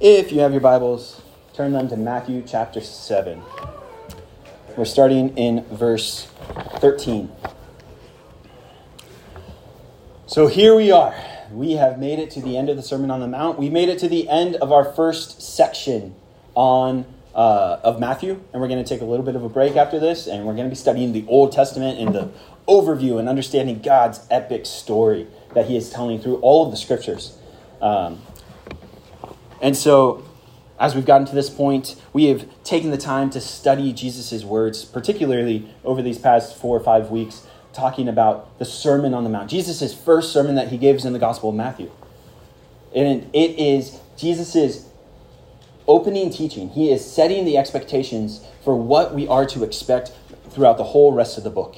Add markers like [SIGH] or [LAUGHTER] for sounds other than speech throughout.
If you have your Bibles, turn them to Matthew chapter 7. We're starting in verse 13. So here we are. We have made it to the end of the Sermon on the Mount. We made it to the end of our first section on uh, of Matthew, and we're going to take a little bit of a break after this, and we're going to be studying the Old Testament and the overview and understanding God's epic story that He is telling through all of the Scriptures. Um, and so, as we've gotten to this point, we have taken the time to study Jesus' words, particularly over these past four or five weeks, talking about the Sermon on the Mount, Jesus' first sermon that he gives in the Gospel of Matthew. And it is Jesus' opening teaching. He is setting the expectations for what we are to expect throughout the whole rest of the book.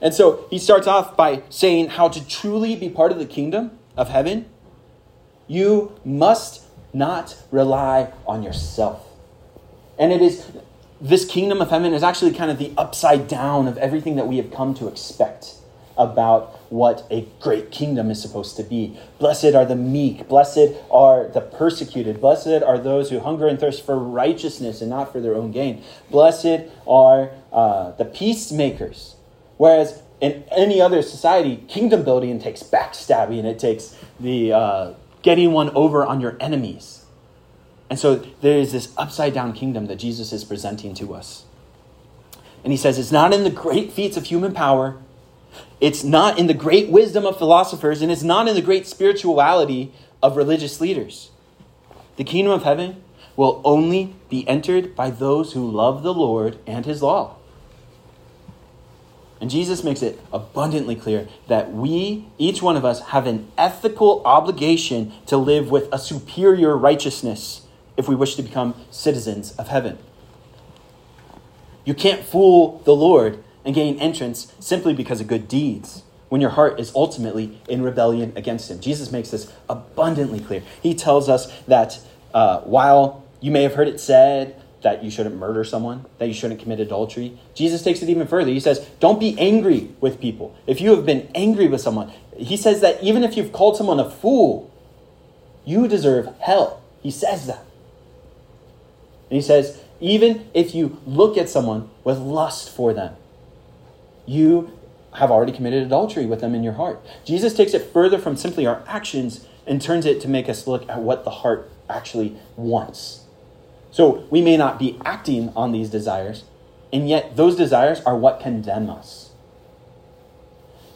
And so he starts off by saying how to truly be part of the kingdom of heaven, you must not rely on yourself. And it is this kingdom of heaven is actually kind of the upside down of everything that we have come to expect about what a great kingdom is supposed to be. Blessed are the meek, blessed are the persecuted, blessed are those who hunger and thirst for righteousness and not for their own gain. Blessed are uh, the peacemakers. Whereas in any other society, kingdom building takes backstabbing, it takes the uh, getting one over on your enemies. And so there is this upside down kingdom that Jesus is presenting to us. And he says it's not in the great feats of human power it's not in the great wisdom of philosophers, and it's not in the great spirituality of religious leaders. The kingdom of heaven will only be entered by those who love the Lord and his law. And Jesus makes it abundantly clear that we, each one of us, have an ethical obligation to live with a superior righteousness if we wish to become citizens of heaven. You can't fool the Lord and gain entrance simply because of good deeds when your heart is ultimately in rebellion against him. Jesus makes this abundantly clear. He tells us that uh, while you may have heard it said that you shouldn't murder someone, that you shouldn't commit adultery, Jesus takes it even further. He says, Don't be angry with people. If you have been angry with someone, he says that even if you've called someone a fool, you deserve hell. He says that. And he says, even if you look at someone with lust for them, you have already committed adultery with them in your heart. Jesus takes it further from simply our actions and turns it to make us look at what the heart actually wants. So we may not be acting on these desires, and yet those desires are what condemn us.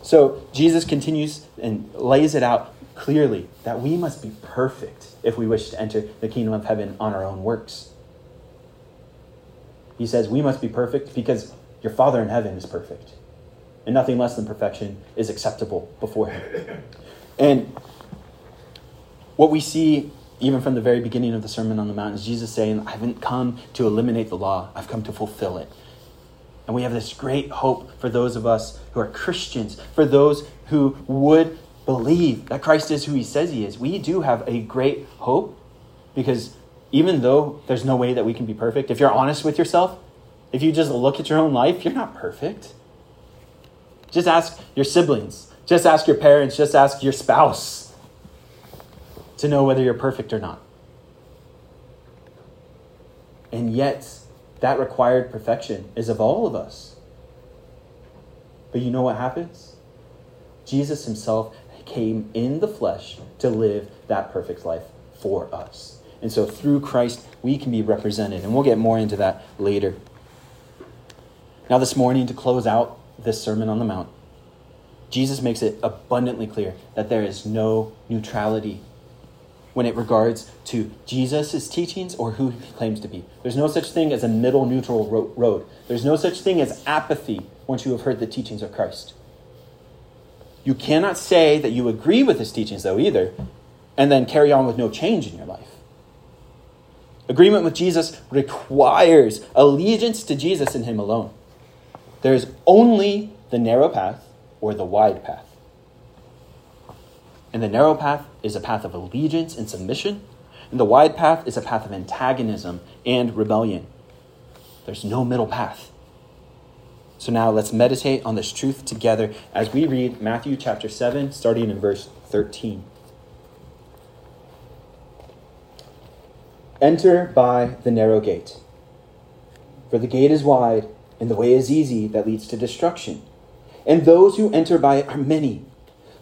So Jesus continues and lays it out clearly that we must be perfect if we wish to enter the kingdom of heaven on our own works. He says we must be perfect because your Father in heaven is perfect and nothing less than perfection is acceptable before Him. And what we see even from the very beginning of the Sermon on the Mount is Jesus saying, I haven't come to eliminate the law, I've come to fulfill it. And we have this great hope for those of us who are Christians, for those who would believe that Christ is who he says he is. We do have a great hope because even though there's no way that we can be perfect, if you're honest with yourself, if you just look at your own life, you're not perfect. Just ask your siblings. Just ask your parents. Just ask your spouse to know whether you're perfect or not. And yet, that required perfection is of all of us. But you know what happens? Jesus himself came in the flesh to live that perfect life for us. And so through Christ, we can be represented. And we'll get more into that later. Now, this morning, to close out this Sermon on the Mount, Jesus makes it abundantly clear that there is no neutrality when it regards to Jesus' teachings or who he claims to be. There's no such thing as a middle neutral road. There's no such thing as apathy once you have heard the teachings of Christ. You cannot say that you agree with his teachings, though, either, and then carry on with no change in your life. Agreement with Jesus requires allegiance to Jesus and him alone. There's only the narrow path or the wide path. And the narrow path is a path of allegiance and submission, and the wide path is a path of antagonism and rebellion. There's no middle path. So now let's meditate on this truth together as we read Matthew chapter 7, starting in verse 13. Enter by the narrow gate. For the gate is wide, and the way is easy that leads to destruction. And those who enter by it are many.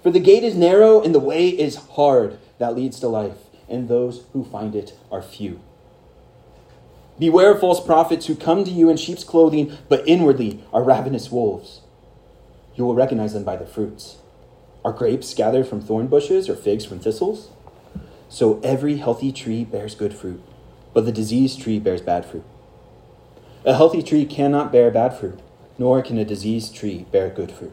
For the gate is narrow, and the way is hard that leads to life, and those who find it are few. Beware of false prophets who come to you in sheep's clothing, but inwardly are ravenous wolves. You will recognize them by their fruits. Are grapes gathered from thorn bushes or figs from thistles? So every healthy tree bears good fruit, but the diseased tree bears bad fruit. A healthy tree cannot bear bad fruit, nor can a diseased tree bear good fruit.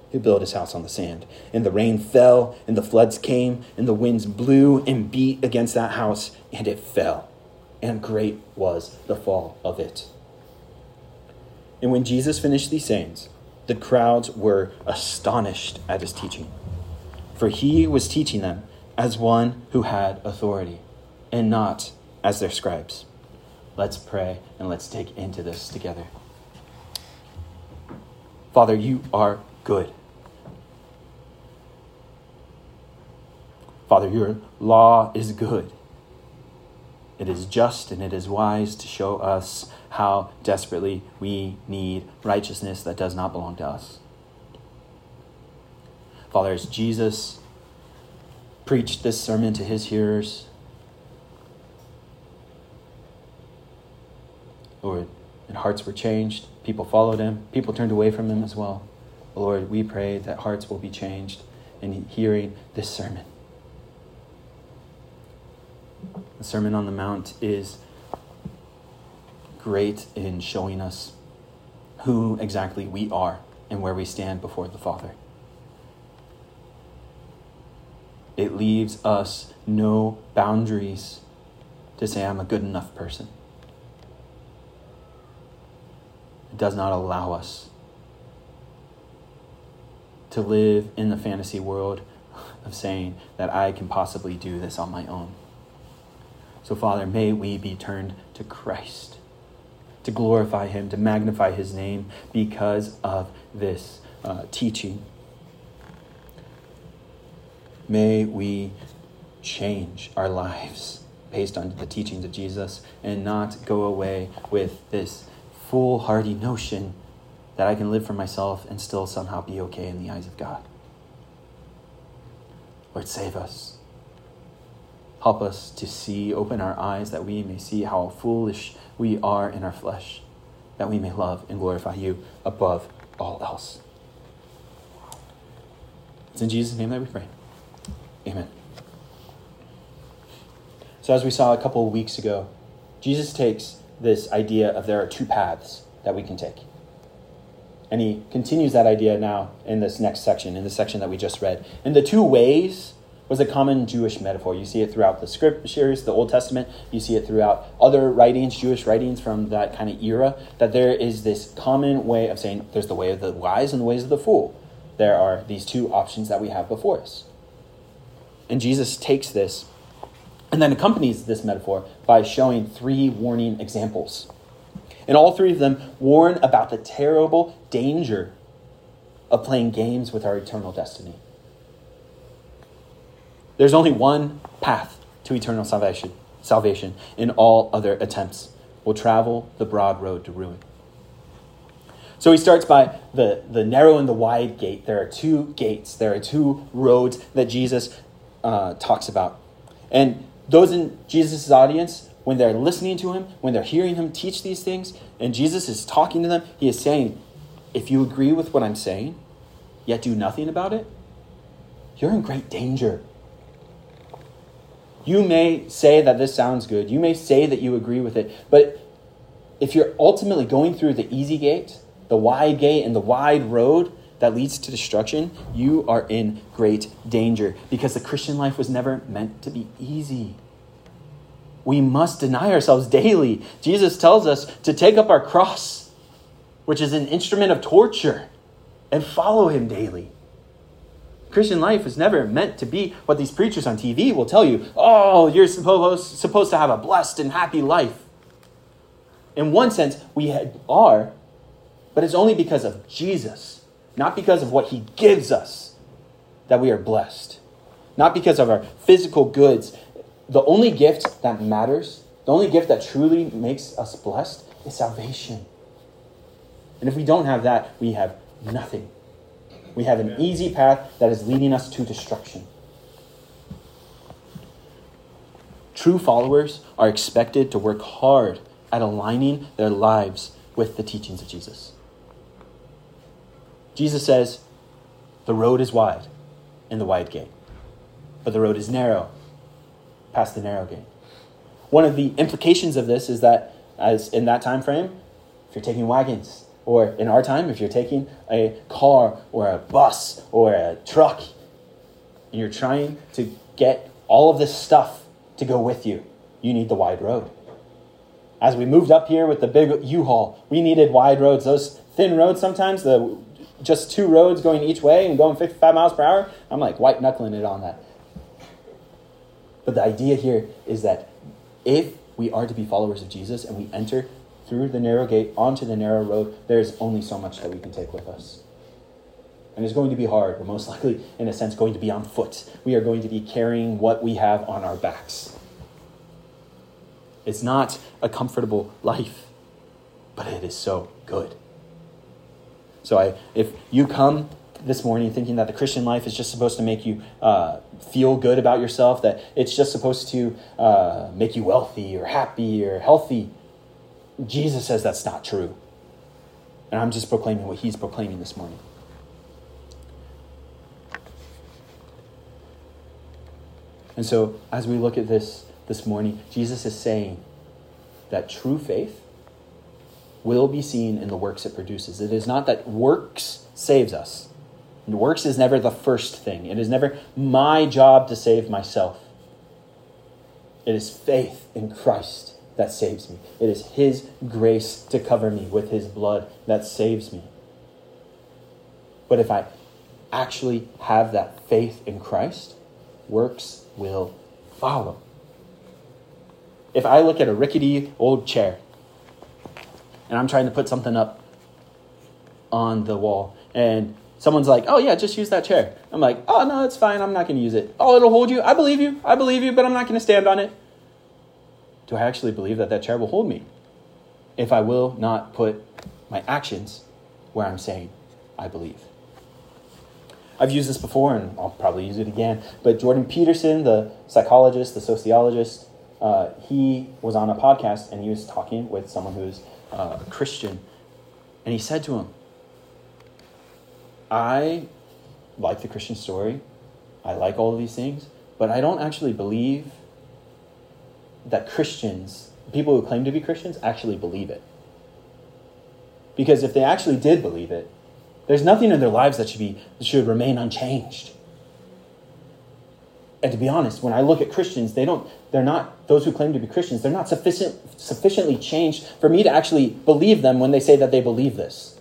who built his house on the sand. And the rain fell, and the floods came, and the winds blew and beat against that house, and it fell. And great was the fall of it. And when Jesus finished these sayings, the crowds were astonished at his teaching. For he was teaching them as one who had authority, and not as their scribes. Let's pray and let's take into this together. Father, you are good. Father, your law is good. It is just and it is wise to show us how desperately we need righteousness that does not belong to us. Father, as Jesus preached this sermon to his hearers, Lord, and hearts were changed. People followed him. People turned away from him as well. Lord, we pray that hearts will be changed in hearing this sermon. The Sermon on the Mount is great in showing us who exactly we are and where we stand before the Father. It leaves us no boundaries to say, I'm a good enough person. It does not allow us to live in the fantasy world of saying that I can possibly do this on my own. So, Father, may we be turned to Christ, to glorify Him, to magnify His name because of this uh, teaching. May we change our lives based on the teachings of Jesus and not go away with this foolhardy notion that I can live for myself and still somehow be okay in the eyes of God. Lord, save us. Help us to see, open our eyes that we may see how foolish we are in our flesh, that we may love and glorify you above all else. It's in Jesus' name that we pray. Amen. So, as we saw a couple of weeks ago, Jesus takes this idea of there are two paths that we can take. And he continues that idea now in this next section, in the section that we just read. And the two ways was a common Jewish metaphor. You see it throughout the scriptures, the Old Testament. You see it throughout other writings, Jewish writings from that kind of era, that there is this common way of saying there's the way of the wise and the ways of the fool. There are these two options that we have before us. And Jesus takes this and then accompanies this metaphor by showing three warning examples. And all three of them warn about the terrible danger of playing games with our eternal destiny. There's only one path to eternal salvation, salvation, and all other attempts will travel the broad road to ruin. So he starts by the, the narrow and the wide gate. There are two gates, there are two roads that Jesus uh, talks about. And those in Jesus' audience when they're listening to him, when they're hearing him teach these things, and Jesus is talking to them, he is saying, if you agree with what I'm saying, yet do nothing about it, you're in great danger. You may say that this sounds good. You may say that you agree with it. But if you're ultimately going through the easy gate, the wide gate, and the wide road that leads to destruction, you are in great danger because the Christian life was never meant to be easy. We must deny ourselves daily. Jesus tells us to take up our cross, which is an instrument of torture, and follow him daily. Christian life is never meant to be what these preachers on TV will tell you. Oh, you're supposed, supposed to have a blessed and happy life. In one sense, we are, but it's only because of Jesus, not because of what he gives us, that we are blessed. Not because of our physical goods. The only gift that matters, the only gift that truly makes us blessed, is salvation. And if we don't have that, we have nothing. We have an easy path that is leading us to destruction. True followers are expected to work hard at aligning their lives with the teachings of Jesus. Jesus says, The road is wide in the wide gate, but the road is narrow past the narrow gate. One of the implications of this is that, as in that time frame, if you're taking wagons, or in our time, if you're taking a car or a bus or a truck, and you're trying to get all of this stuff to go with you, you need the wide road. As we moved up here with the big U-Haul, we needed wide roads. Those thin roads sometimes, the just two roads going each way and going 55 miles per hour, I'm like white knuckling it on that. But the idea here is that if we are to be followers of Jesus and we enter through the narrow gate onto the narrow road, there's only so much that we can take with us. And it's going to be hard. We're most [LAUGHS] likely, in a sense, going to be on foot. We are going to be carrying what we have on our backs. It's not a comfortable life, but it is so good. So, I, if you come this morning thinking that the Christian life is just supposed to make you uh, feel good about yourself, that it's just supposed to uh, make you wealthy or happy or healthy, Jesus says that's not true. And I'm just proclaiming what he's proclaiming this morning. And so, as we look at this this morning, Jesus is saying that true faith will be seen in the works it produces. It is not that works saves us. works is never the first thing. It is never my job to save myself. It is faith in Christ that saves me. It is His grace to cover me with His blood that saves me. But if I actually have that faith in Christ, works will follow. If I look at a rickety old chair and I'm trying to put something up on the wall and someone's like, oh, yeah, just use that chair. I'm like, oh, no, it's fine. I'm not going to use it. Oh, it'll hold you. I believe you. I believe you, but I'm not going to stand on it do I actually believe that that chair will hold me if I will not put my actions where I'm saying I believe? I've used this before and I'll probably use it again, but Jordan Peterson, the psychologist, the sociologist, uh, he was on a podcast and he was talking with someone who's uh, a Christian, and he said to him, I like the Christian story, I like all of these things, but I don't actually believe that Christians, people who claim to be Christians, actually believe it. Because if they actually did believe it, there's nothing in their lives that should be should remain unchanged. And to be honest, when I look at Christians, they don't they're not those who claim to be Christians, they're not sufficient sufficiently changed for me to actually believe them when they say that they believe this.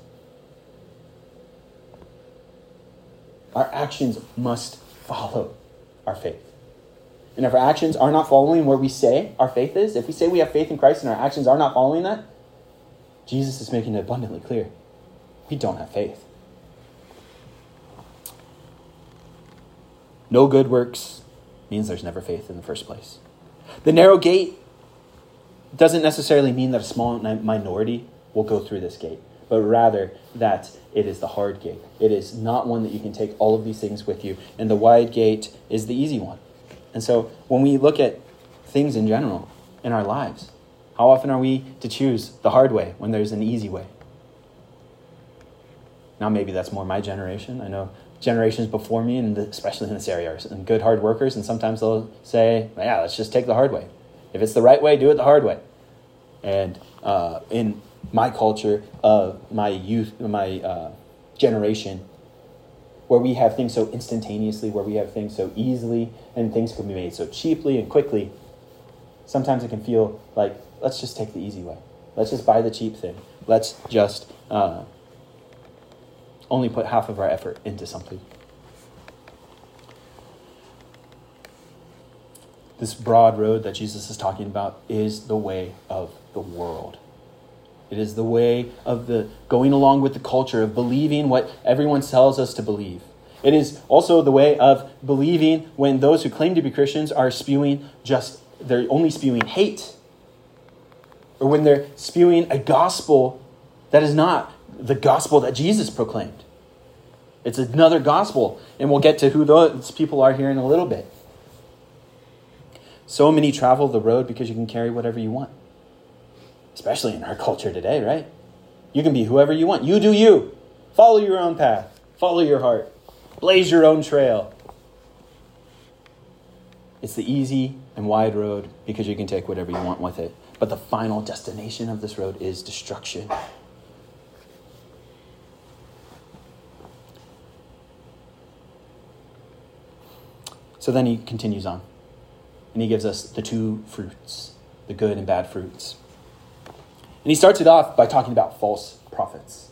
Our actions must follow our faith and if our actions are not following where we say our faith is, if we say we have faith in Christ and our actions are not following that, Jesus is making it abundantly clear. We don't have faith. No good works means there's never faith in the first place. The narrow gate doesn't necessarily mean that a small minority will go through this gate, but rather that it is the hard gate. It is not one that you can take all of these things with you, and the wide gate is the easy one. And so when we look at things in general, in our lives? How often are we to choose the hard way when there's an easy way? Now, maybe that's more my generation. I know generations before me, and especially in this area, are good hard workers, and sometimes they'll say, "Yeah, let's just take the hard way. If it's the right way, do it the hard way." And uh, in my culture, uh, my youth, my uh, generation, where we have things so instantaneously, where we have things so easily, and things can be made so cheaply and quickly, sometimes it can feel like let's just take the easy way. Let's just buy the cheap thing. Let's just uh, only put half of our effort into something. This broad road that Jesus is talking about is the way of the world. It is the way of the going along with the culture of believing what everyone tells us to believe. It is also the way of believing when those who claim to be Christians are spewing just they're only spewing hate. Or when they're spewing a gospel that is not the gospel that Jesus proclaimed. It's another gospel, and we'll get to who those people are here in a little bit. So many travel the road because you can carry whatever you want, especially in our culture today, right? You can be whoever you want. You do you. Follow your own path, follow your heart, blaze your own trail. It's the easy and wide road because you can take whatever you want with it. But the final destination of this road is destruction. So then he continues on. And he gives us the two fruits, the good and bad fruits. And he starts it off by talking about false prophets.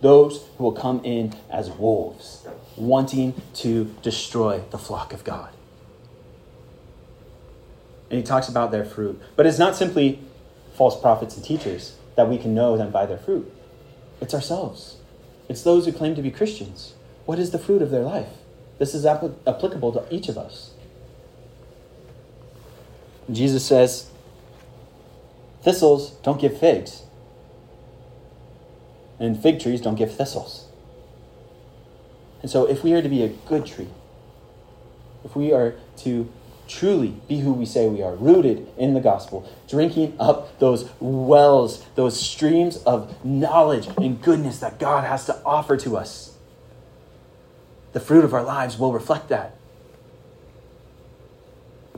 Those who will come in as wolves, wanting to destroy the flock of God. And he talks about their fruit. But it's not simply false prophets and teachers that we can know them by their fruit, it's ourselves. It's those who claim to be Christians. What is the fruit of their life? This is applicable to each of us. Jesus says, Thistles don't give figs, and fig trees don't give thistles. And so, if we are to be a good tree, if we are to truly be who we say we are, rooted in the gospel, drinking up those wells, those streams of knowledge and goodness that God has to offer to us, the fruit of our lives will reflect that.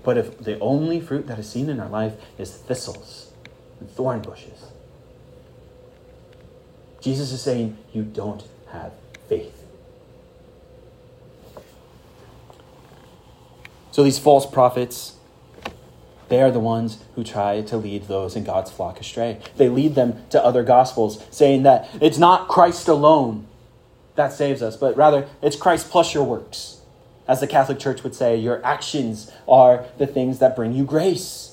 But if the only fruit that is seen in our life is thistles and thorn bushes, Jesus is saying you don't have faith. So these false prophets, they are the ones who try to lead those in God's flock astray. They lead them to other gospels, saying that it's not Christ alone that saves us, but rather it's Christ plus your works. As the Catholic Church would say, your actions are the things that bring you grace.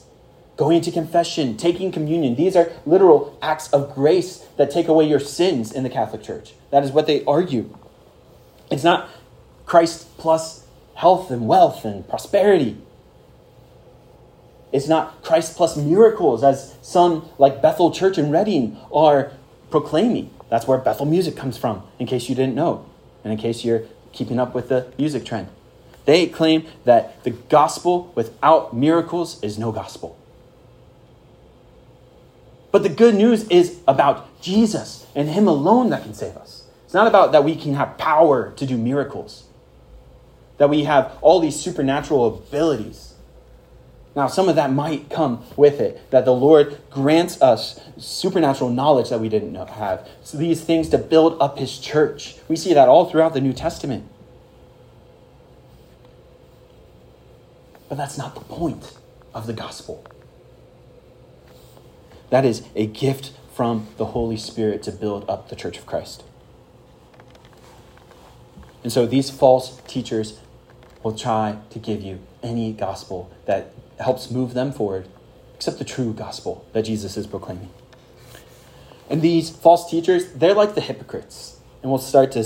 Going to confession, taking communion, these are literal acts of grace that take away your sins in the Catholic Church. That is what they argue. It's not Christ plus health and wealth and prosperity. It's not Christ plus miracles, as some like Bethel Church in Redding, are proclaiming. That's where Bethel music comes from, in case you didn't know, and in case you're keeping up with the music trend. They claim that the gospel without miracles is no gospel. But the good news is about Jesus and Him alone that can save us. It's not about that we can have power to do miracles, that we have all these supernatural abilities. Now, some of that might come with it, that the Lord grants us supernatural knowledge that we didn't have. So these things to build up his church. We see that all throughout the New Testament. But that's not the point of the gospel. That is a gift from the Holy Spirit to build up the church of Christ. And so these false teachers will try to give you any gospel that helps move them forward, except the true gospel that Jesus is proclaiming. And these false teachers, they're like the hypocrites. And we'll start to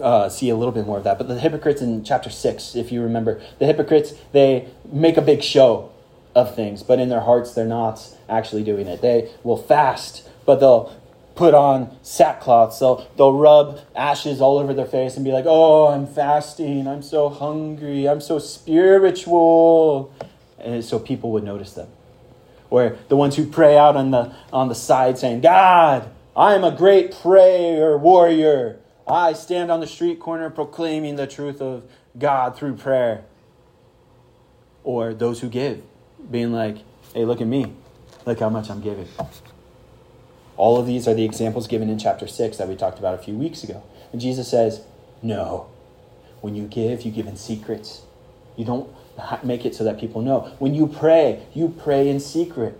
uh, see a little bit more of that. But the hypocrites in chapter 6, if you remember, the hypocrites, they make a big show of things, but in their hearts, they're not actually doing it. They will fast, but they'll put on sackcloth. So they'll rub ashes all over their face and be like, oh, I'm fasting. I'm so hungry. I'm so spiritual and so people would notice them. or the ones who pray out on the, on the side saying, God, I am a great prayer warrior. I stand on the street corner proclaiming the truth of God through prayer. Or those who give, being like, hey, look at me. Look how much I'm giving. All of these are the examples given in chapter 6 that we talked about a few weeks ago. And Jesus says, no. When you give, you give in secret. You don't make it so that people know. When you pray, you pray in secret.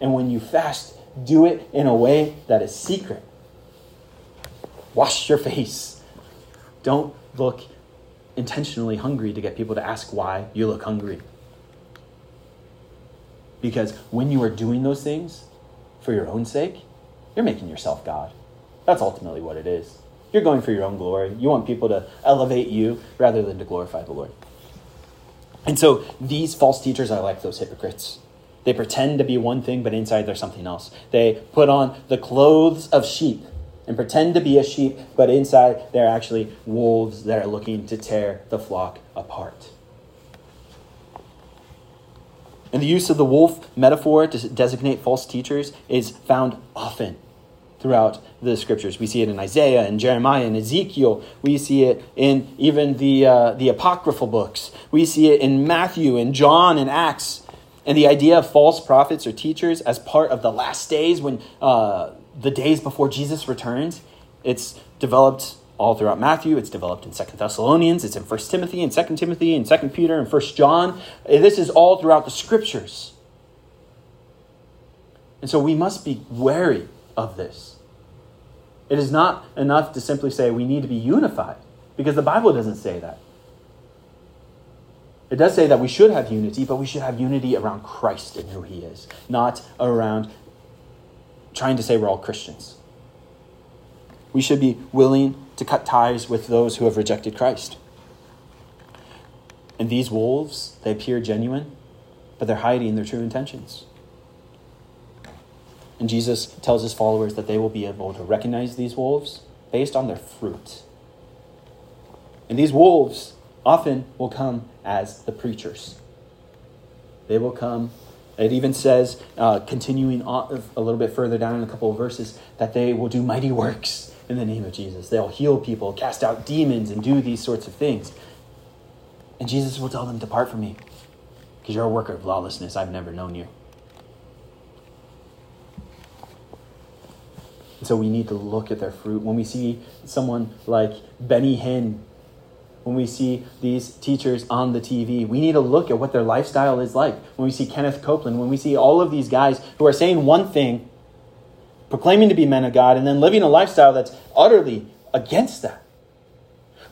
And when you fast, do it in a way that is secret. Wash your face. Don't look intentionally hungry to get people to ask why you look hungry. Because when you are doing those things for your own sake, you're making yourself God. That's ultimately what it is. You're going for your own glory. You want people to elevate you rather than to glorify the Lord. And so these false teachers are like those hypocrites. They pretend to be one thing, but inside they're something else. They put on the clothes of sheep and pretend to be a sheep, but inside they're actually wolves that are looking to tear the flock apart. And the use of the wolf metaphor to designate false teachers is found often throughout the scriptures. We see it in Isaiah and Jeremiah and Ezekiel. We see it in even the, uh, the apocryphal books. We see it in Matthew and John and Acts. And the idea of false prophets or teachers as part of the last days, when uh, the days before Jesus returns, it's developed all throughout Matthew. It's developed in Second Thessalonians. It's in First Timothy and Second Timothy and Second Peter and First John. This is all throughout the scriptures. And so we must be wary of this. It is not enough to simply say we need to be unified, because the Bible doesn't say that. It does say that we should have unity, but we should have unity around Christ and who he is, not around trying to say we're all Christians. We should be willing to cut ties with those who have rejected Christ. And these wolves, they appear genuine, but they're hiding their true intentions. And Jesus tells his followers that they will be able to recognize these wolves based on their fruit. And these wolves often will come as the preachers. They will come, it even says, uh, continuing on a little bit further down in a couple of verses, that they will do mighty works in the name of Jesus. They'll heal people, cast out demons, and do these sorts of things. And Jesus will tell them, Depart from me, because you're a worker of lawlessness. I've never known you. And so we need to look at their fruit. When we see someone like Benny Hinn, when we see these teachers on the TV, we need to look at what their lifestyle is like. When we see Kenneth Copeland, when we see all of these guys who are saying one thing, proclaiming to be men of God, and then living a lifestyle that's utterly against that.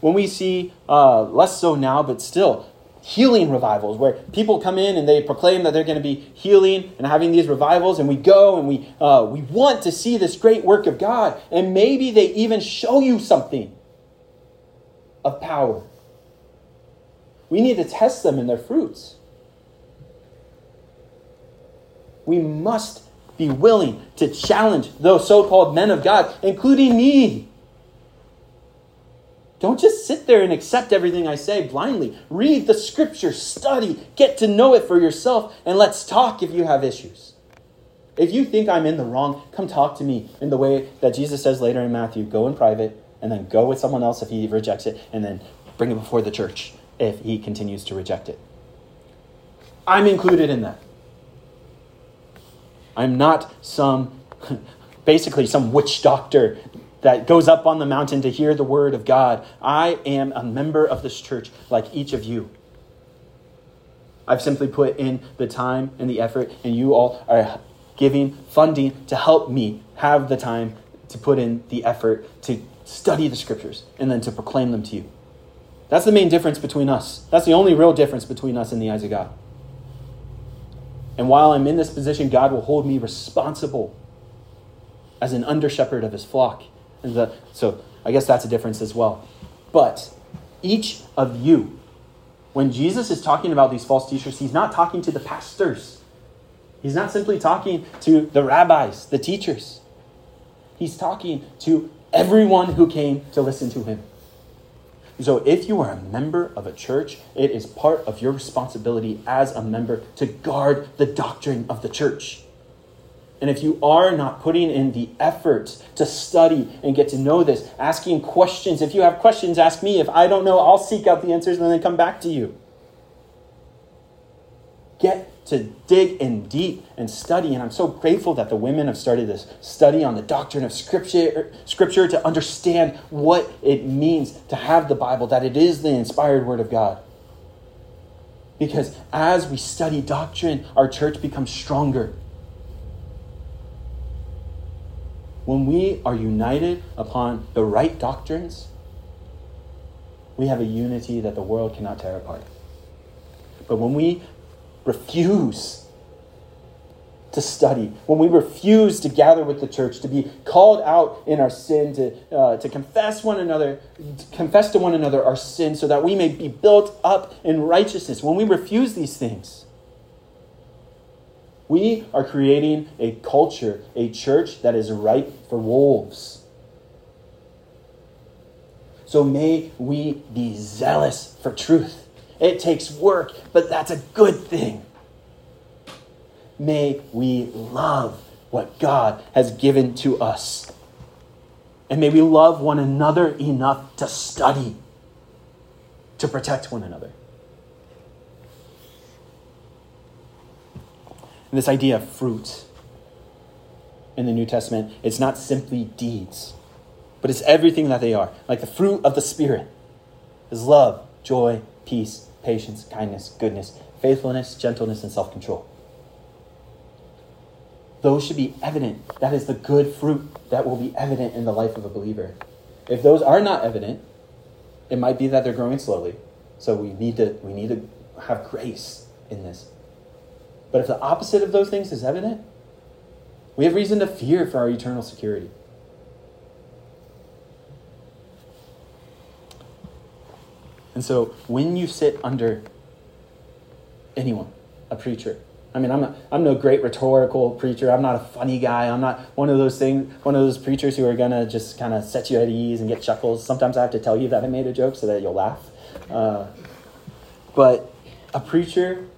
When we see, uh, less so now, but still, healing revivals where people come in and they proclaim that they're going to be healing and having these revivals and we go and we uh, we want to see this great work of god and maybe they even show you something of power we need to test them in their fruits we must be willing to challenge those so-called men of god including me don't just sit there and accept everything I say blindly. Read the scripture, study, get to know it for yourself, and let's talk if you have issues. If you think I'm in the wrong, come talk to me in the way that Jesus says later in Matthew go in private, and then go with someone else if he rejects it, and then bring it before the church if he continues to reject it. I'm included in that. I'm not some, [LAUGHS] basically, some witch doctor that goes up on the mountain to hear the word of God. I am a member of this church like each of you. I've simply put in the time and the effort, and you all are giving funding to help me have the time to put in the effort to study the scriptures and then to proclaim them to you. That's the main difference between us. That's the only real difference between us and the eyes of God. And while I'm in this position, God will hold me responsible as an under shepherd of his flock the, so I guess that's a difference as well. But each of you, when Jesus is talking about these false teachers, he's not talking to the pastors. He's not simply talking to the rabbis, the teachers. He's talking to everyone who came to listen to him. So if you are a member of a church, it is part of your responsibility as a member to guard the doctrine of the church. And if you are not putting in the effort to study and get to know this, asking questions, if you have questions, ask me. If I don't know, I'll seek out the answers and then come back to you. Get to dig in deep and study. And I'm so grateful that the women have started this study on the doctrine of scripture, scripture to understand what it means to have the Bible, that it is the inspired word of God. Because as we study doctrine, our church becomes stronger. When we are united upon the right doctrines, we have a unity that the world cannot tear apart. But when we refuse to study, when we refuse to gather with the church, to be called out in our sin, to, uh, to confess one another, to confess to one another our sin so that we may be built up in righteousness, when we refuse these things, we are creating a culture, a church that is ripe for wolves. So may we be zealous for truth. It takes work, but that's a good thing. May we love what God has given to us. And may we love one another enough to study, to protect one another. And this idea of fruit in the New Testament, it's not simply deeds, but it's everything that they are. Like the fruit of the Spirit is love, joy, peace, patience, kindness, goodness, faithfulness, gentleness, and self control. Those should be evident. That is the good fruit that will be evident in the life of a believer. If those are not evident, it might be that they're growing slowly. So we need to we need to have grace in this. But if the opposite of those things is evident, we have reason to fear for our eternal security. And so when you sit under anyone, a preacher, I mean, I'm, not, I'm no great rhetorical preacher. I'm not a funny guy. I'm not one of those things, one of those preachers who are going to just kind of set you at ease and get chuckles. Sometimes I have to tell you that I made a joke so that you'll laugh. Uh, but a preacher,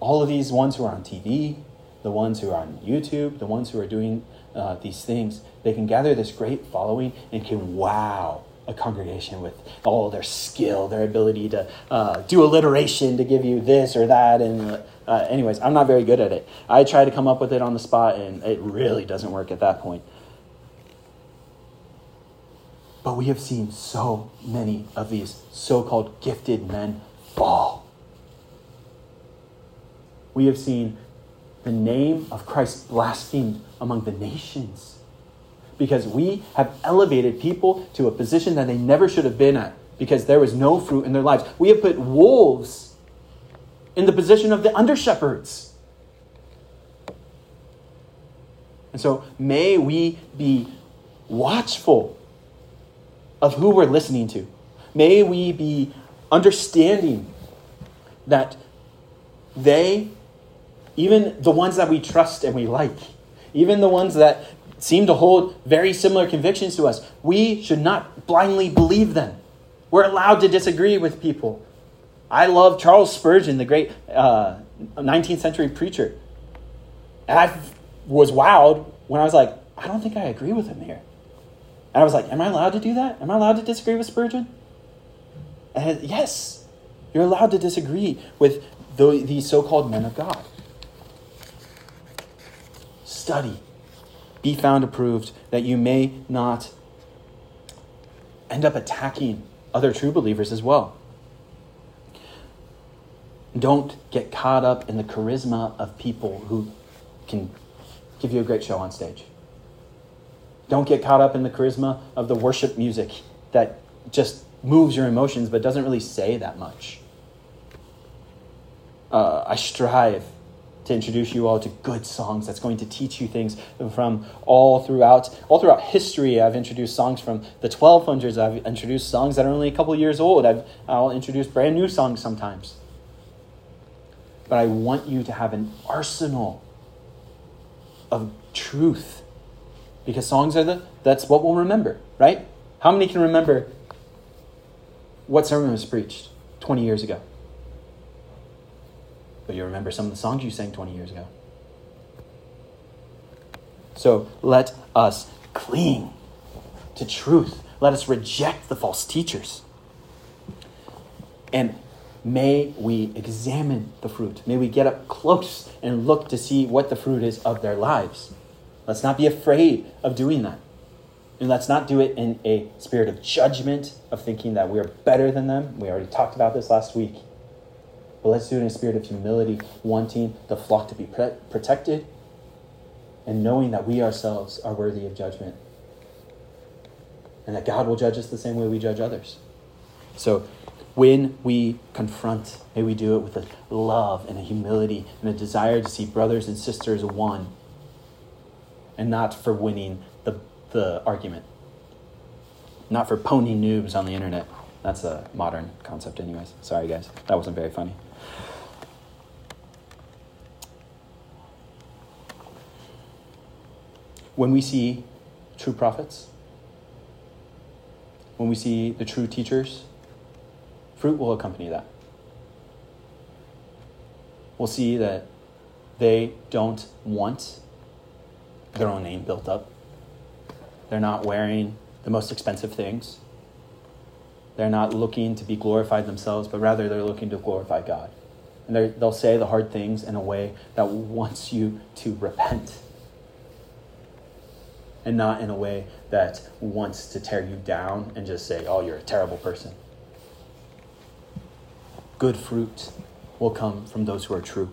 all of these ones who are on TV, the ones who are on YouTube, the ones who are doing uh, these things, they can gather this great following and can wow a congregation with all their skill, their ability to uh, do alliteration to give you this or that. And uh, anyways, I'm not very good at it. I try to come up with it on the spot, and it really doesn't work at that point. But we have seen so many of these so called gifted men fall. We have seen the name of Christ blasphemed among the nations because we have elevated people to a position that they never should have been at because there was no fruit in their lives. We have put wolves in the position of the under shepherds. And so may we be watchful of who we're listening to. May we be understanding that they, even the ones that we trust and we like, even the ones that seem to hold very similar convictions to us. We should not blindly believe them. We're allowed to disagree with people. I love Charles Spurgeon, the great uh, 19th century preacher. And I was wowed when I was like, I don't think I agree with him here. And I was like, Am I allowed to do that? Am I allowed to disagree with Spurgeon? And yes, you're allowed to disagree with the, so called men of God. Study, be found approved, that you may not end up attacking other true believers as well. Don't get caught up in the charisma of people who can give you a great show on stage. Don't get caught up in the charisma of the worship music that just moves your emotions but doesn't really say that much. Uh, I strive to introduce you all to good songs that's going to teach you things from all throughout all throughout history. I've introduced songs from the 1200s i've introduced songs that are only a couple years old. I've, i'll introduce brand new songs sometimes. But i want you to have an arsenal of truth because songs are the that's what we'll remember right? How many can remember what sermon was preached 20 years ago. But you remember some of the songs you sang 20 years ago. So let us cling to truth. Let us reject the false teachers. And may we examine the fruit. May we get up close and look to see what the fruit is of their lives. Let's not be afraid of doing that. And let's not do it in a spirit of judgment, of thinking that we're better than them. We already talked about this last week. But let's do it in a spirit of humility, wanting the flock to be protected and knowing that we ourselves are worthy of judgment and that God will judge us the same way we judge others. So when we confront, may we do it with a love and a humility and a desire to see brothers and sisters one and not for winning the, the argument, not for pony noobs on the internet. That's a modern concept, anyways. Sorry, guys. That wasn't very funny. When we see true prophets, when we see the true teachers, fruit will accompany that. We'll see that they don't want their own name built up. They're not wearing the most expensive things. They're not looking to be glorified themselves, but rather they're looking to glorify God. And they'll say the hard things in a way that wants you to repent and not in a way that wants to tear you down and just say, oh, you're a terrible person. Good fruit will come from those who are true.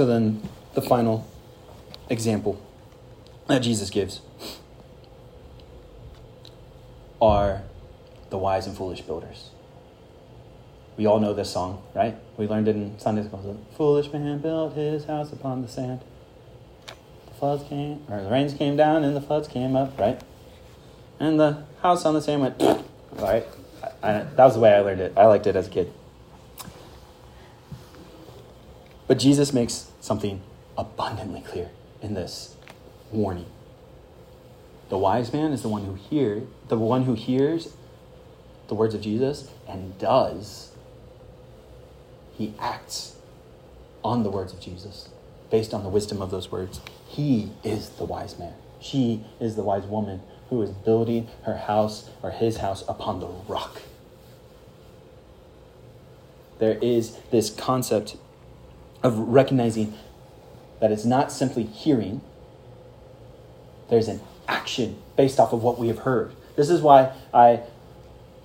So then, the final example that Jesus gives are the wise and foolish builders. We all know this song, right? We learned it in Sunday school. The foolish man built his house upon the sand. The floods came, or the rains came down, and the floods came up, right? And the house on the sand went, [SNIFFS] right? I, I, that was the way I learned it. I liked it as a kid. But Jesus makes something abundantly clear in this warning. The wise man is the one who hears, the one who hears the words of Jesus and does. He acts on the words of Jesus based on the wisdom of those words. He is the wise man. She is the wise woman who is building her house or his house upon the rock. There is this concept of recognizing that it's not simply hearing, there's an action based off of what we have heard. This is why I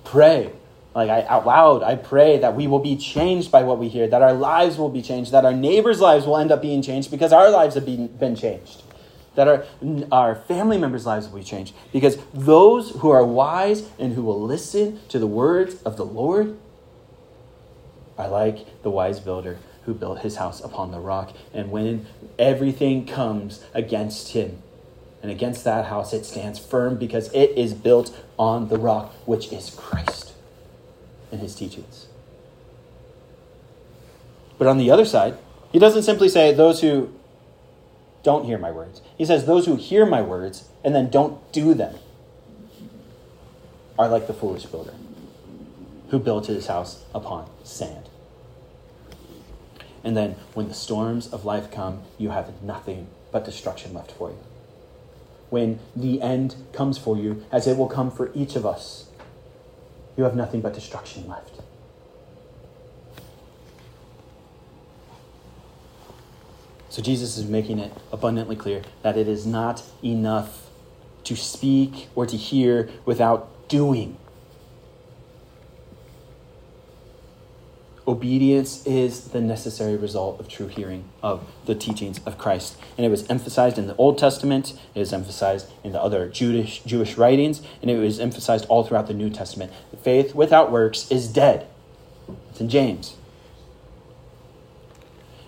pray, like I out loud, I pray that we will be changed by what we hear, that our lives will be changed, that our neighbors' lives will end up being changed because our lives have been, been changed. That our, our family members' lives will be changed. Because those who are wise and who will listen to the words of the Lord are like the wise builder who built his house upon the rock. And when everything comes against him, and against that house it stands firm because it is built on the rock, which is Christ and his teachings. But on the other side, he doesn't simply say those who don't hear my words. He says those who hear my words and then don't do them are like the foolish builder who built his house upon sand. And then when the storms of life come, you have nothing but destruction left for you when the end comes for you, as it will come for each of us. You have nothing but destruction left. So Jesus is making it abundantly clear that it is not enough to speak or to hear without doing. Obedience is the necessary result of true hearing of the teachings of Christ. And it was emphasized in the Old Testament, it was emphasized in the other Jewish, Jewish writings, and it was emphasized all throughout the New Testament. Faith without works is dead. It's in James.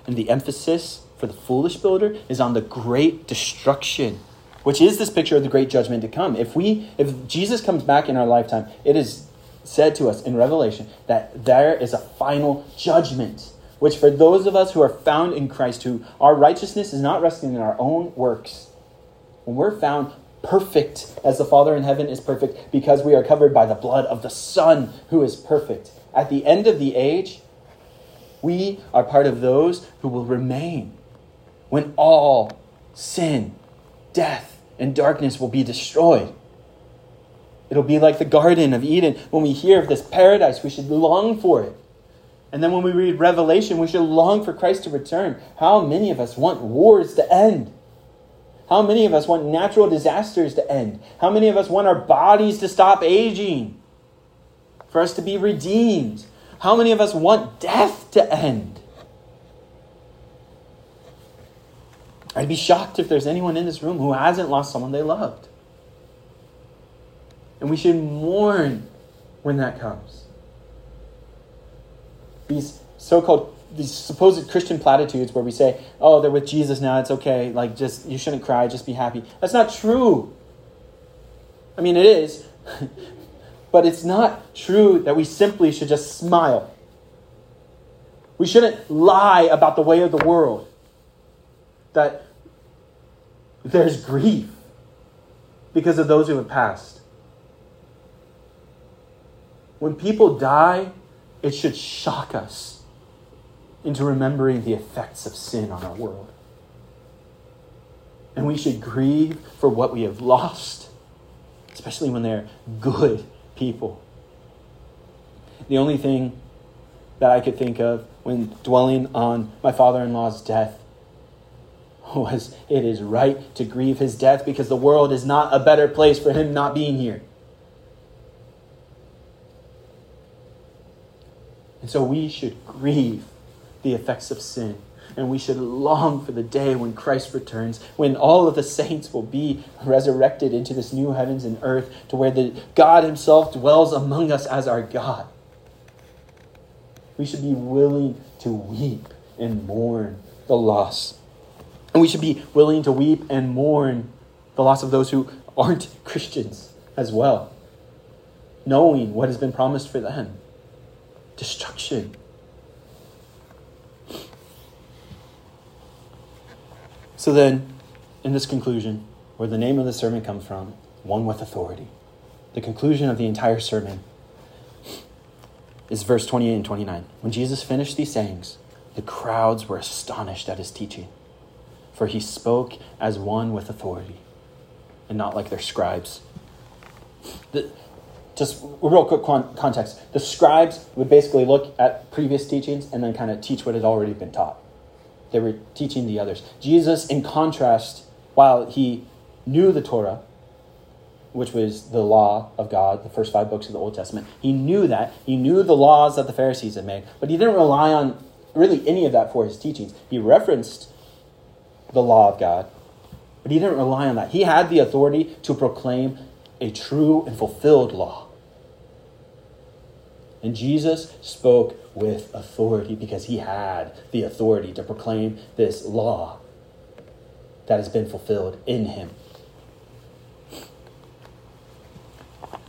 And the emphasis for the foolish builder is on the great destruction, which is this picture of the great judgment to come. If we if Jesus comes back in our lifetime, it is said to us in Revelation that there is a final judgment, which for those of us who are found in Christ, who our righteousness is not resting in our own works, when we're found perfect as the Father in heaven is perfect because we are covered by the blood of the Son who is perfect. At the end of the age, we are part of those who will remain when all sin, death, and darkness will be destroyed. It'll be like the Garden of Eden. When we hear of this paradise, we should long for it. And then when we read Revelation, we should long for Christ to return. How many of us want wars to end? How many of us want natural disasters to end? How many of us want our bodies to stop aging? For us to be redeemed? How many of us want death to end? I'd be shocked if there's anyone in this room who hasn't lost someone they loved. And we should mourn when that comes. These so called these supposed Christian platitudes where we say, "Oh, they're with Jesus now; it's okay. Like, just you shouldn't cry; just be happy." That's not true. I mean, it is, [LAUGHS] but it's not true that we simply should just smile. We shouldn't lie about the way of the world. That there's grief because of those who have passed. When people die, it should shock us into remembering the effects of sin on our world. And we should grieve for what we have lost, especially when they're good people. The only thing that I could think of when dwelling on my father in law's death was it is right to grieve his death because the world is not a better place for him not being here. And so we should grieve the effects of sin. And we should long for the day when Christ returns, when all of the saints will be resurrected into this new heavens and earth, to where the God Himself dwells among us as our God. We should be willing to weep and mourn the loss. And we should be willing to weep and mourn the loss of those who aren't Christians as well, knowing what has been promised for them destruction So then, in this conclusion, where the name of the sermon comes from, one with authority, the conclusion of the entire sermon is verse 28 and 29. When Jesus finished these sayings, the crowds were astonished at his teaching, for he spoke as one with authority and not like their scribes. The, just real quick context the scribes would basically look at previous teachings and then kind of teach what had already been taught. They were teaching the others. Jesus, in contrast, while he knew the Torah, which was the law of God, the first five books of the Old Testament, he knew that. He knew the laws that the Pharisees had made, but he didn't rely on really any of that for his teachings. He referenced the law of God, but he didn't rely on that. He had the authority to proclaim a true and fulfilled law. And Jesus spoke with authority because he had the authority to proclaim this law that has been fulfilled in him.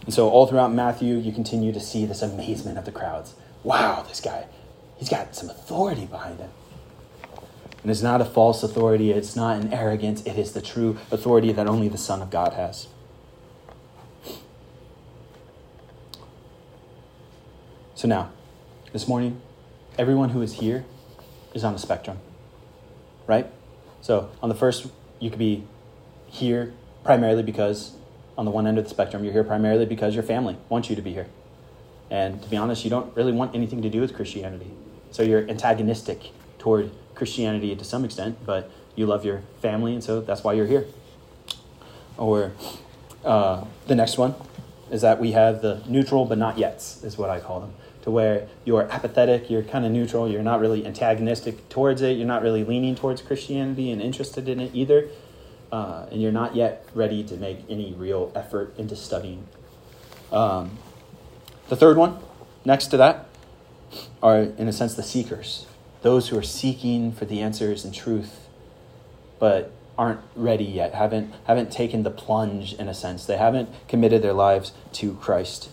And so, all throughout Matthew, you continue to see this amazement of the crowds. Wow, this guy, he's got some authority behind him. And it's not a false authority, it's not an arrogance, it is the true authority that only the Son of God has. So now, this morning, everyone who is here is on the spectrum, right? So on the first, you could be here primarily because, on the one end of the spectrum, you're here primarily because your family wants you to be here. And to be honest, you don't really want anything to do with Christianity. So you're antagonistic toward Christianity to some extent, but you love your family, and so that's why you're here. Or uh, the next one is that we have the neutral but not yets, is what I call them to where you're apathetic, you're kind of neutral, you're not really antagonistic towards it, you're not really leaning towards Christianity and interested in it either, uh, and you're not yet ready to make any real effort into studying. Um, the third one, next to that, are in a sense the seekers, those who are seeking for the answers and truth, but aren't ready yet, haven't haven't taken the plunge in a sense. They haven't committed their lives to Christ.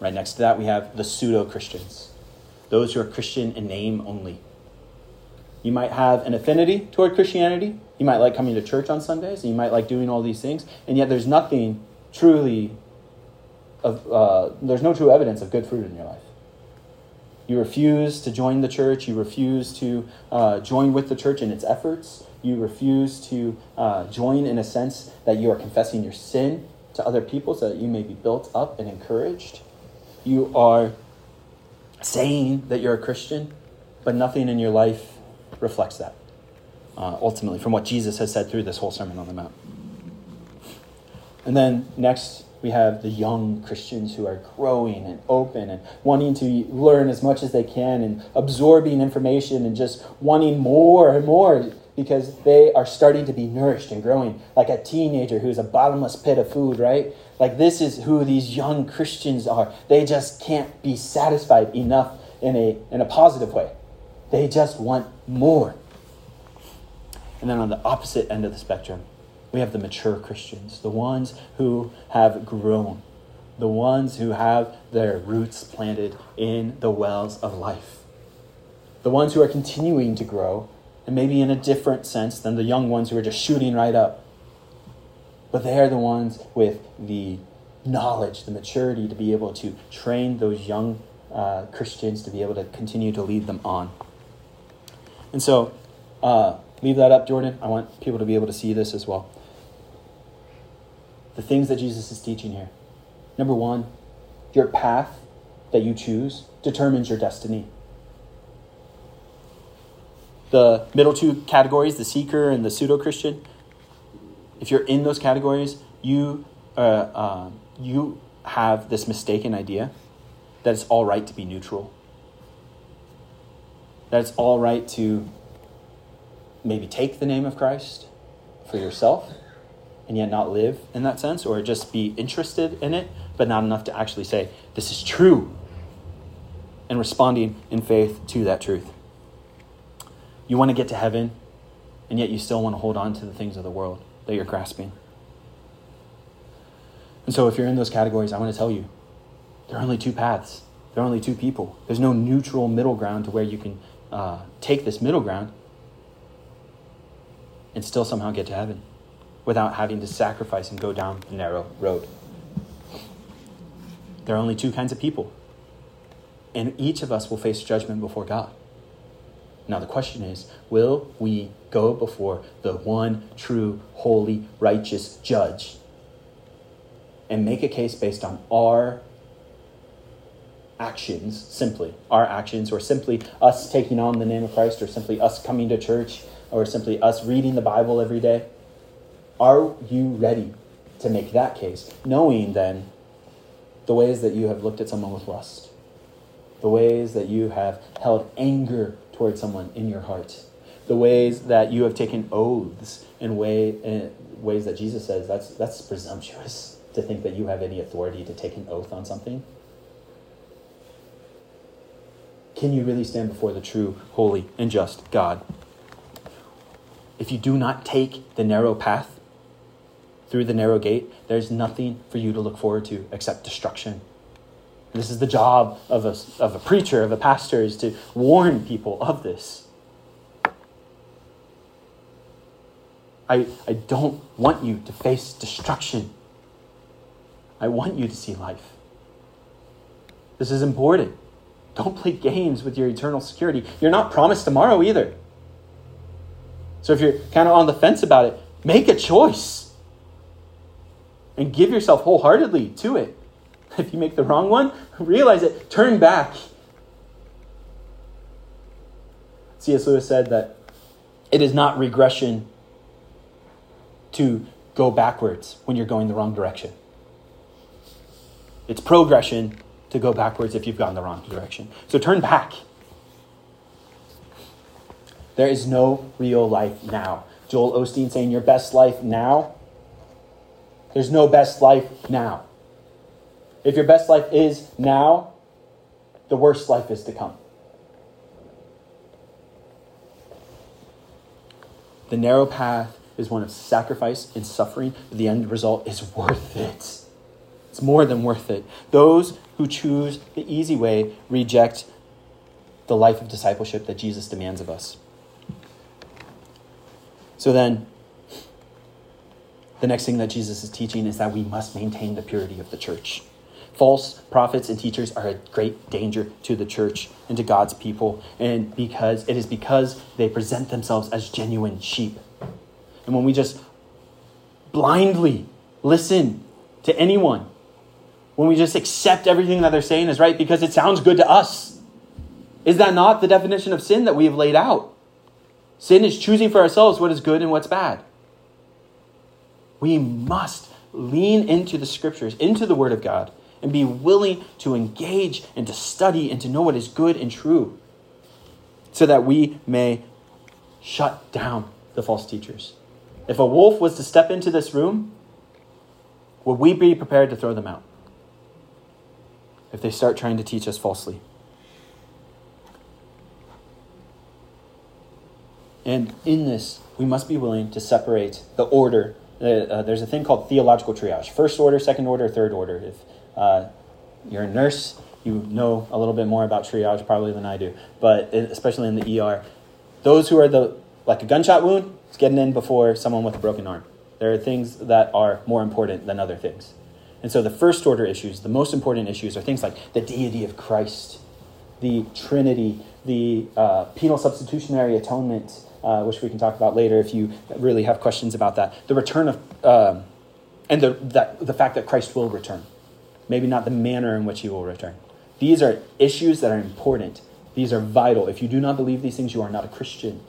Right next to that, we have the pseudo Christians, those who are Christian in name only. You might have an affinity toward Christianity. You might like coming to church on Sundays, and you might like doing all these things, and yet there's nothing truly of, uh, there's no true evidence of good fruit in your life. You refuse to join the church. You refuse to uh, join with the church in its efforts. You refuse to uh, join in a sense that you are confessing your sin to other people so that you may be built up and encouraged. You are saying that you're a Christian, but nothing in your life reflects that, uh, ultimately, from what Jesus has said through this whole Sermon on the Mount. And then next, we have the young Christians who are growing and open and wanting to learn as much as they can and absorbing information and just wanting more and more because they are starting to be nourished and growing like a teenager who's a bottomless pit of food, right? Like this is who these young Christians are. They just can't be satisfied enough in a in a positive way. They just want more. And then on the opposite end of the spectrum, we have the mature Christians, the ones who have grown, the ones who have their roots planted in the wells of life, the ones who are continuing to grow, and maybe in a different sense than the young ones who are just shooting right up. But they are the ones with the knowledge, the maturity to be able to train those young uh, Christians to be able to continue to lead them on. And so, uh, leave that up, Jordan. I want people to be able to see this as well the things that Jesus is teaching here. Number one, your path that you choose determines your destiny. The middle two categories, the seeker and the pseudo Christian, if you're in those categories, you, uh, uh, you have this mistaken idea that it's all right to be neutral, that it's all right to maybe take the name of Christ for yourself and yet not live in that sense, or just be interested in it, but not enough to actually say, This is true, and responding in faith to that truth. You want to get to heaven, and yet you still want to hold on to the things of the world that you're grasping. And so, if you're in those categories, I want to tell you there are only two paths, there are only two people. There's no neutral middle ground to where you can uh, take this middle ground and still somehow get to heaven without having to sacrifice and go down the narrow road. There are only two kinds of people, and each of us will face judgment before God. Now, the question is will we go before the one true, holy, righteous judge and make a case based on our actions, simply our actions, or simply us taking on the name of Christ, or simply us coming to church, or simply us reading the Bible every day? Are you ready to make that case, knowing then the ways that you have looked at someone with lust, the ways that you have held anger towards someone in your heart, the ways that you have taken oaths in, way, in ways that Jesus says that's, that's presumptuous to think that you have any authority to take an oath on something? Can you really stand before the true, holy, and just God? If you do not take the narrow path, through the narrow gate, there's nothing for you to look forward to except destruction. This is the job of a, of a preacher, of a pastor, is to warn people of this. I, I don't want you to face destruction. I want you to see life. This is important. Don't play games with your eternal security. You're not promised tomorrow either. So if you're kind of on the fence about it, make a choice and give yourself wholeheartedly to it. [LAUGHS] If you make the wrong one, realize it, turn back. C.S. Lewis said that it is not regression to go backwards when you're going the wrong direction. It's progression to go backwards if you've gone the wrong direction. So turn back. There is no real life now. Joel Osteen saying your best life now there's no best life now. If your best life is now, the worst life is to come. The narrow path is one of sacrifice and suffering, but the end result is worth it. It's more than worth it. Those who choose the easy way reject the life of discipleship that Jesus demands of us. So then, the next thing that Jesus is teaching is that we must maintain the purity of the church. False prophets and teachers are a great danger to the church and to God's people, and because it is because they present themselves as genuine sheep. And when we just blindly listen to anyone, when we just accept everything that they're saying is right because it sounds good to us, is that not the definition of sin that we have laid out? Sin is choosing for ourselves what is good and what's bad. We must lean into the scriptures, into the Word of God, and be willing to engage and to study and to know what is good and true so that we may shut down the false teachers. If a wolf was to step into this room, would we be prepared to throw them out if they start trying to teach us falsely? And in this, we must be willing to separate the order. Uh, uh, there's a thing called theological triage first order, second order, third order. If uh, you're a nurse, you know a little bit more about triage probably than I do, but especially in the ER, those who are the like a gunshot wound, it's getting in before someone with a broken arm. There are things that are more important than other things. And so the first order issues, the most important issues, are things like the deity of Christ, the Trinity, the uh, penal substitutionary atonement, uh, which we can talk about later if you really have questions about that. The return of, um, and the, that, the fact that Christ will return maybe not the manner in which he will return. These are issues that are important. These are vital. If you do not believe these things, you are not a Christian.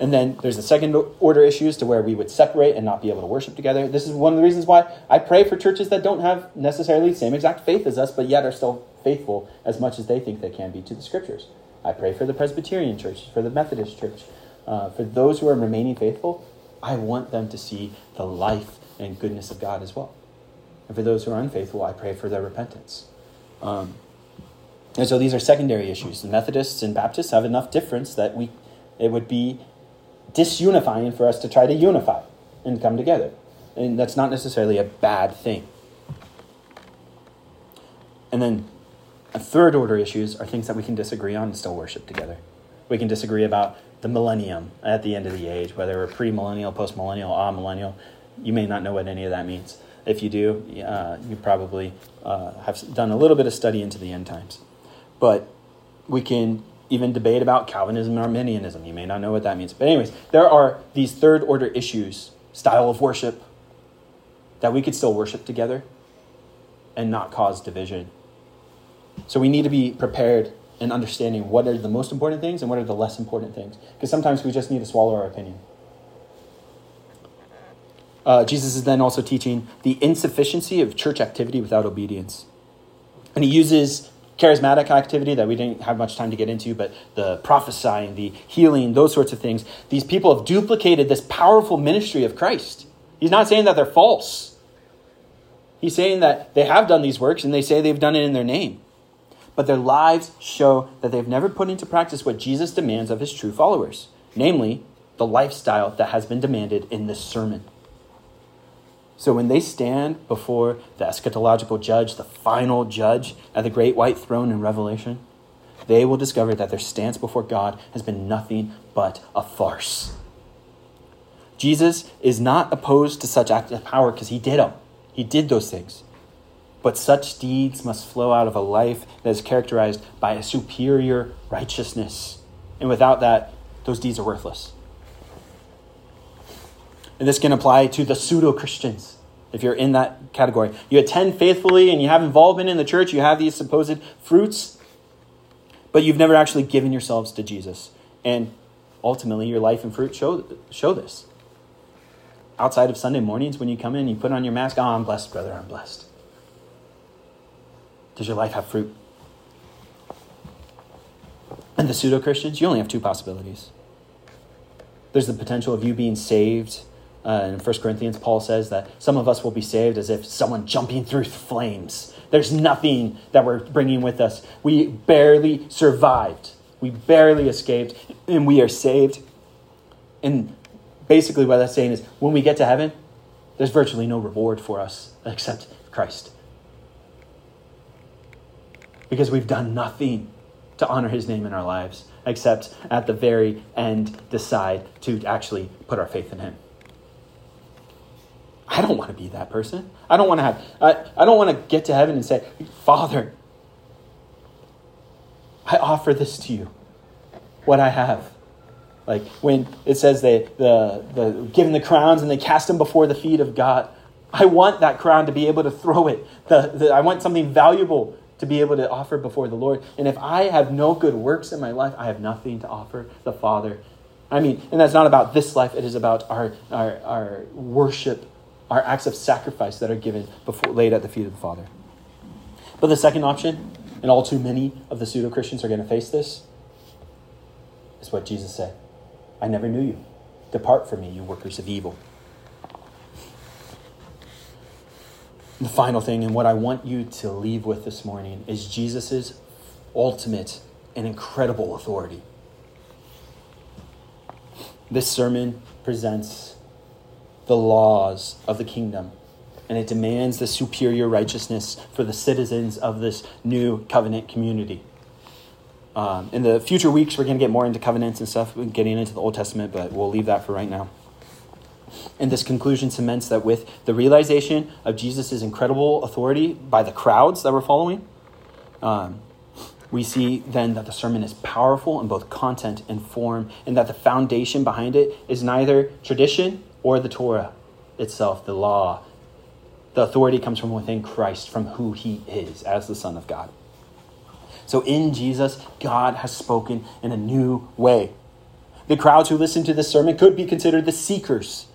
And then there's the second order issues to where we would separate and not be able to worship together. This is one of the reasons why I pray for churches that don't have necessarily the same exact faith as us, but yet are still faithful as much as they think they can be to the scriptures. I pray for the Presbyterian church, for the Methodist church, uh, for those who are remaining faithful. I want them to see the life and goodness of God as well. And for those who are unfaithful, I pray for their repentance. Um, and so these are secondary issues. The Methodists and Baptists have enough difference that we, it would be disunifying for us to try to unify and come together. And that's not necessarily a bad thing. And then third order issues are things that we can disagree on and still worship together. We can disagree about the millennium at the end of the age, whether we're pre millennial, post millennial, postmillennial, millennial. You may not know what any of that means. If you do, uh, you probably uh, have done a little bit of study into the end times. But we can even debate about Calvinism and Arminianism. You may not know what that means. But, anyways, there are these third order issues, style of worship, that we could still worship together and not cause division. So, we need to be prepared and understanding what are the most important things and what are the less important things. Because sometimes we just need to swallow our opinion. Uh, Jesus is then also teaching the insufficiency of church activity without obedience. And he uses charismatic activity that we didn't have much time to get into, but the prophesying, the healing, those sorts of things. These people have duplicated this powerful ministry of Christ. He's not saying that they're false. He's saying that they have done these works and they say they've done it in their name. But their lives show that they've never put into practice what Jesus demands of his true followers, namely, the lifestyle that has been demanded in this sermon. So when they stand before the eschatological judge, the final judge at the great white throne in Revelation, they will discover that their stance before God has been nothing but a farce. Jesus is not opposed to such acts of power because he did them. He did those things. But such deeds must flow out of a life that is characterized by a superior righteousness. And without that, those deeds are worthless. And this can apply to the pseudo Christians, if you're in that category. You attend faithfully and you have involvement in the church, you have these supposed fruits, but you've never actually given yourselves to Jesus. And ultimately, your life and fruit show, show this. Outside of Sunday mornings, when you come in, you put on your mask, oh, I'm blessed, brother, I'm blessed. Does your life have fruit? And the pseudo Christians, you only have two possibilities. There's the potential of you being saved uh, in 1 Corinthians, Paul says that some of us will be saved as if someone jumping through flames. There's nothing that we're bringing with us. We barely survived. We barely escaped, and we are saved. And basically, what that's saying is when we get to heaven, there's virtually no reward for us except Christ. Because we've done nothing to honor his name in our lives except at the very end decide to actually put our faith in him. I don't want to be that person. I don't want to have, I, I don't want to get to heaven and say, Father, I offer this to you, what I have. Like when it says they the the given the crowns and they cast them before the feet of God. I want that crown to be able to throw it. The, the, I want something valuable to be able to offer before the Lord. And if I have no good works in my life, I have nothing to offer the Father. I mean, and that's not about this life, it is about our, our, our worship, our acts of sacrifice that are given before laid at the feet of the Father. But the second option, and all too many of the pseudo Christians are going to face this, is what Jesus said I never knew you. Depart from me, you workers of evil. The final thing, and what I want you to leave with this morning, is Jesus' ultimate and incredible authority. This sermon presents the laws of the kingdom, and it demands the superior righteousness for the citizens of this new covenant community. Um, in the future weeks, we're going to get more into covenants and stuff, getting into the Old Testament, but we'll leave that for right now. And this conclusion cements that with the realization of Jesus' incredible authority by the crowds that were following, um, we see then that the sermon is powerful in both content and form, and that the foundation behind it is neither tradition or the Torah itself, the law. The authority comes from within Christ, from who he is as the Son of God. So in Jesus, God has spoken in a new way. The crowds who listen to this sermon could be considered the seekers,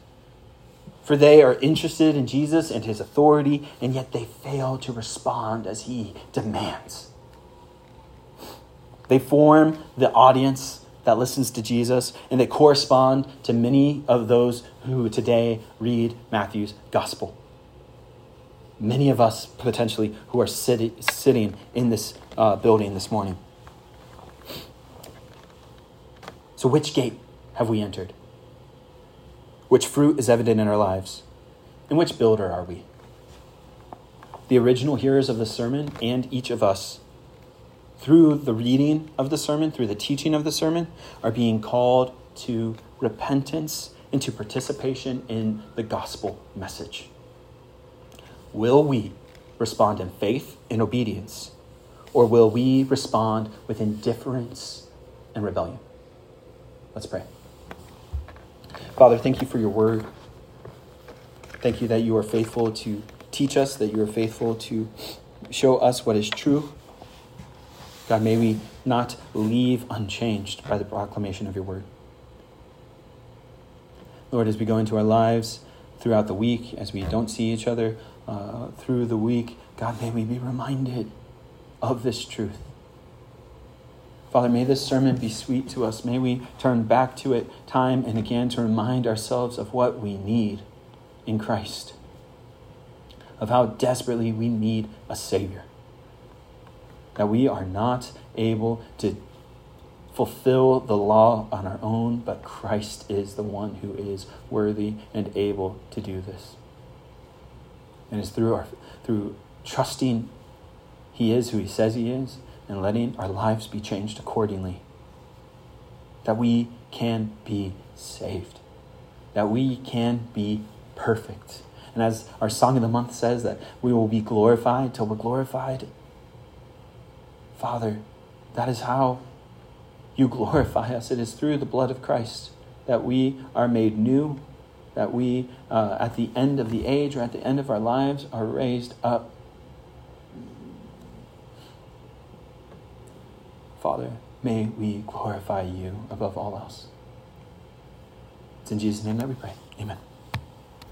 for they are interested in Jesus and his authority, and yet they fail to respond as he demands. They form the audience that listens to Jesus, and they correspond to many of those who today read Matthew's gospel. Many of us, potentially, who are sitting, sitting in this uh, building this morning. So, which gate have we entered? Which fruit is evident in our lives? And which builder are we? The original hearers of the sermon and each of us, through the reading of the sermon, through the teaching of the sermon, are being called to repentance and to participation in the gospel message. Will we respond in faith and obedience or will we respond with indifference and rebellion? Let's pray. Father, thank you for your word. Thank you that you are faithful to teach us, that you are faithful to show us what is true. God, may we not leave unchanged by the proclamation of your word. Lord, as we go into our lives throughout the week, as we don't see each other uh, through the week, God, may we be reminded of this truth. Father, may this sermon be sweet to us. May we turn back to it time and again to remind ourselves of what we need in Christ, of how desperately we need a Savior. That we are not able to fulfill the law on our own, but Christ is the one who is worthy and able to do this. And it's through our through trusting he is who He says He is, and letting our lives be changed accordingly. That we can be saved, that we can be perfect. And as our song of the month says, that we will be glorified till we're glorified. Father, that is how you glorify us. It is through the blood of Christ that we are made new, that we, uh, at the end of the age or at the end of our lives, are raised up Father, may we glorify you above all else. It's in Jesus' name that we pray. Amen.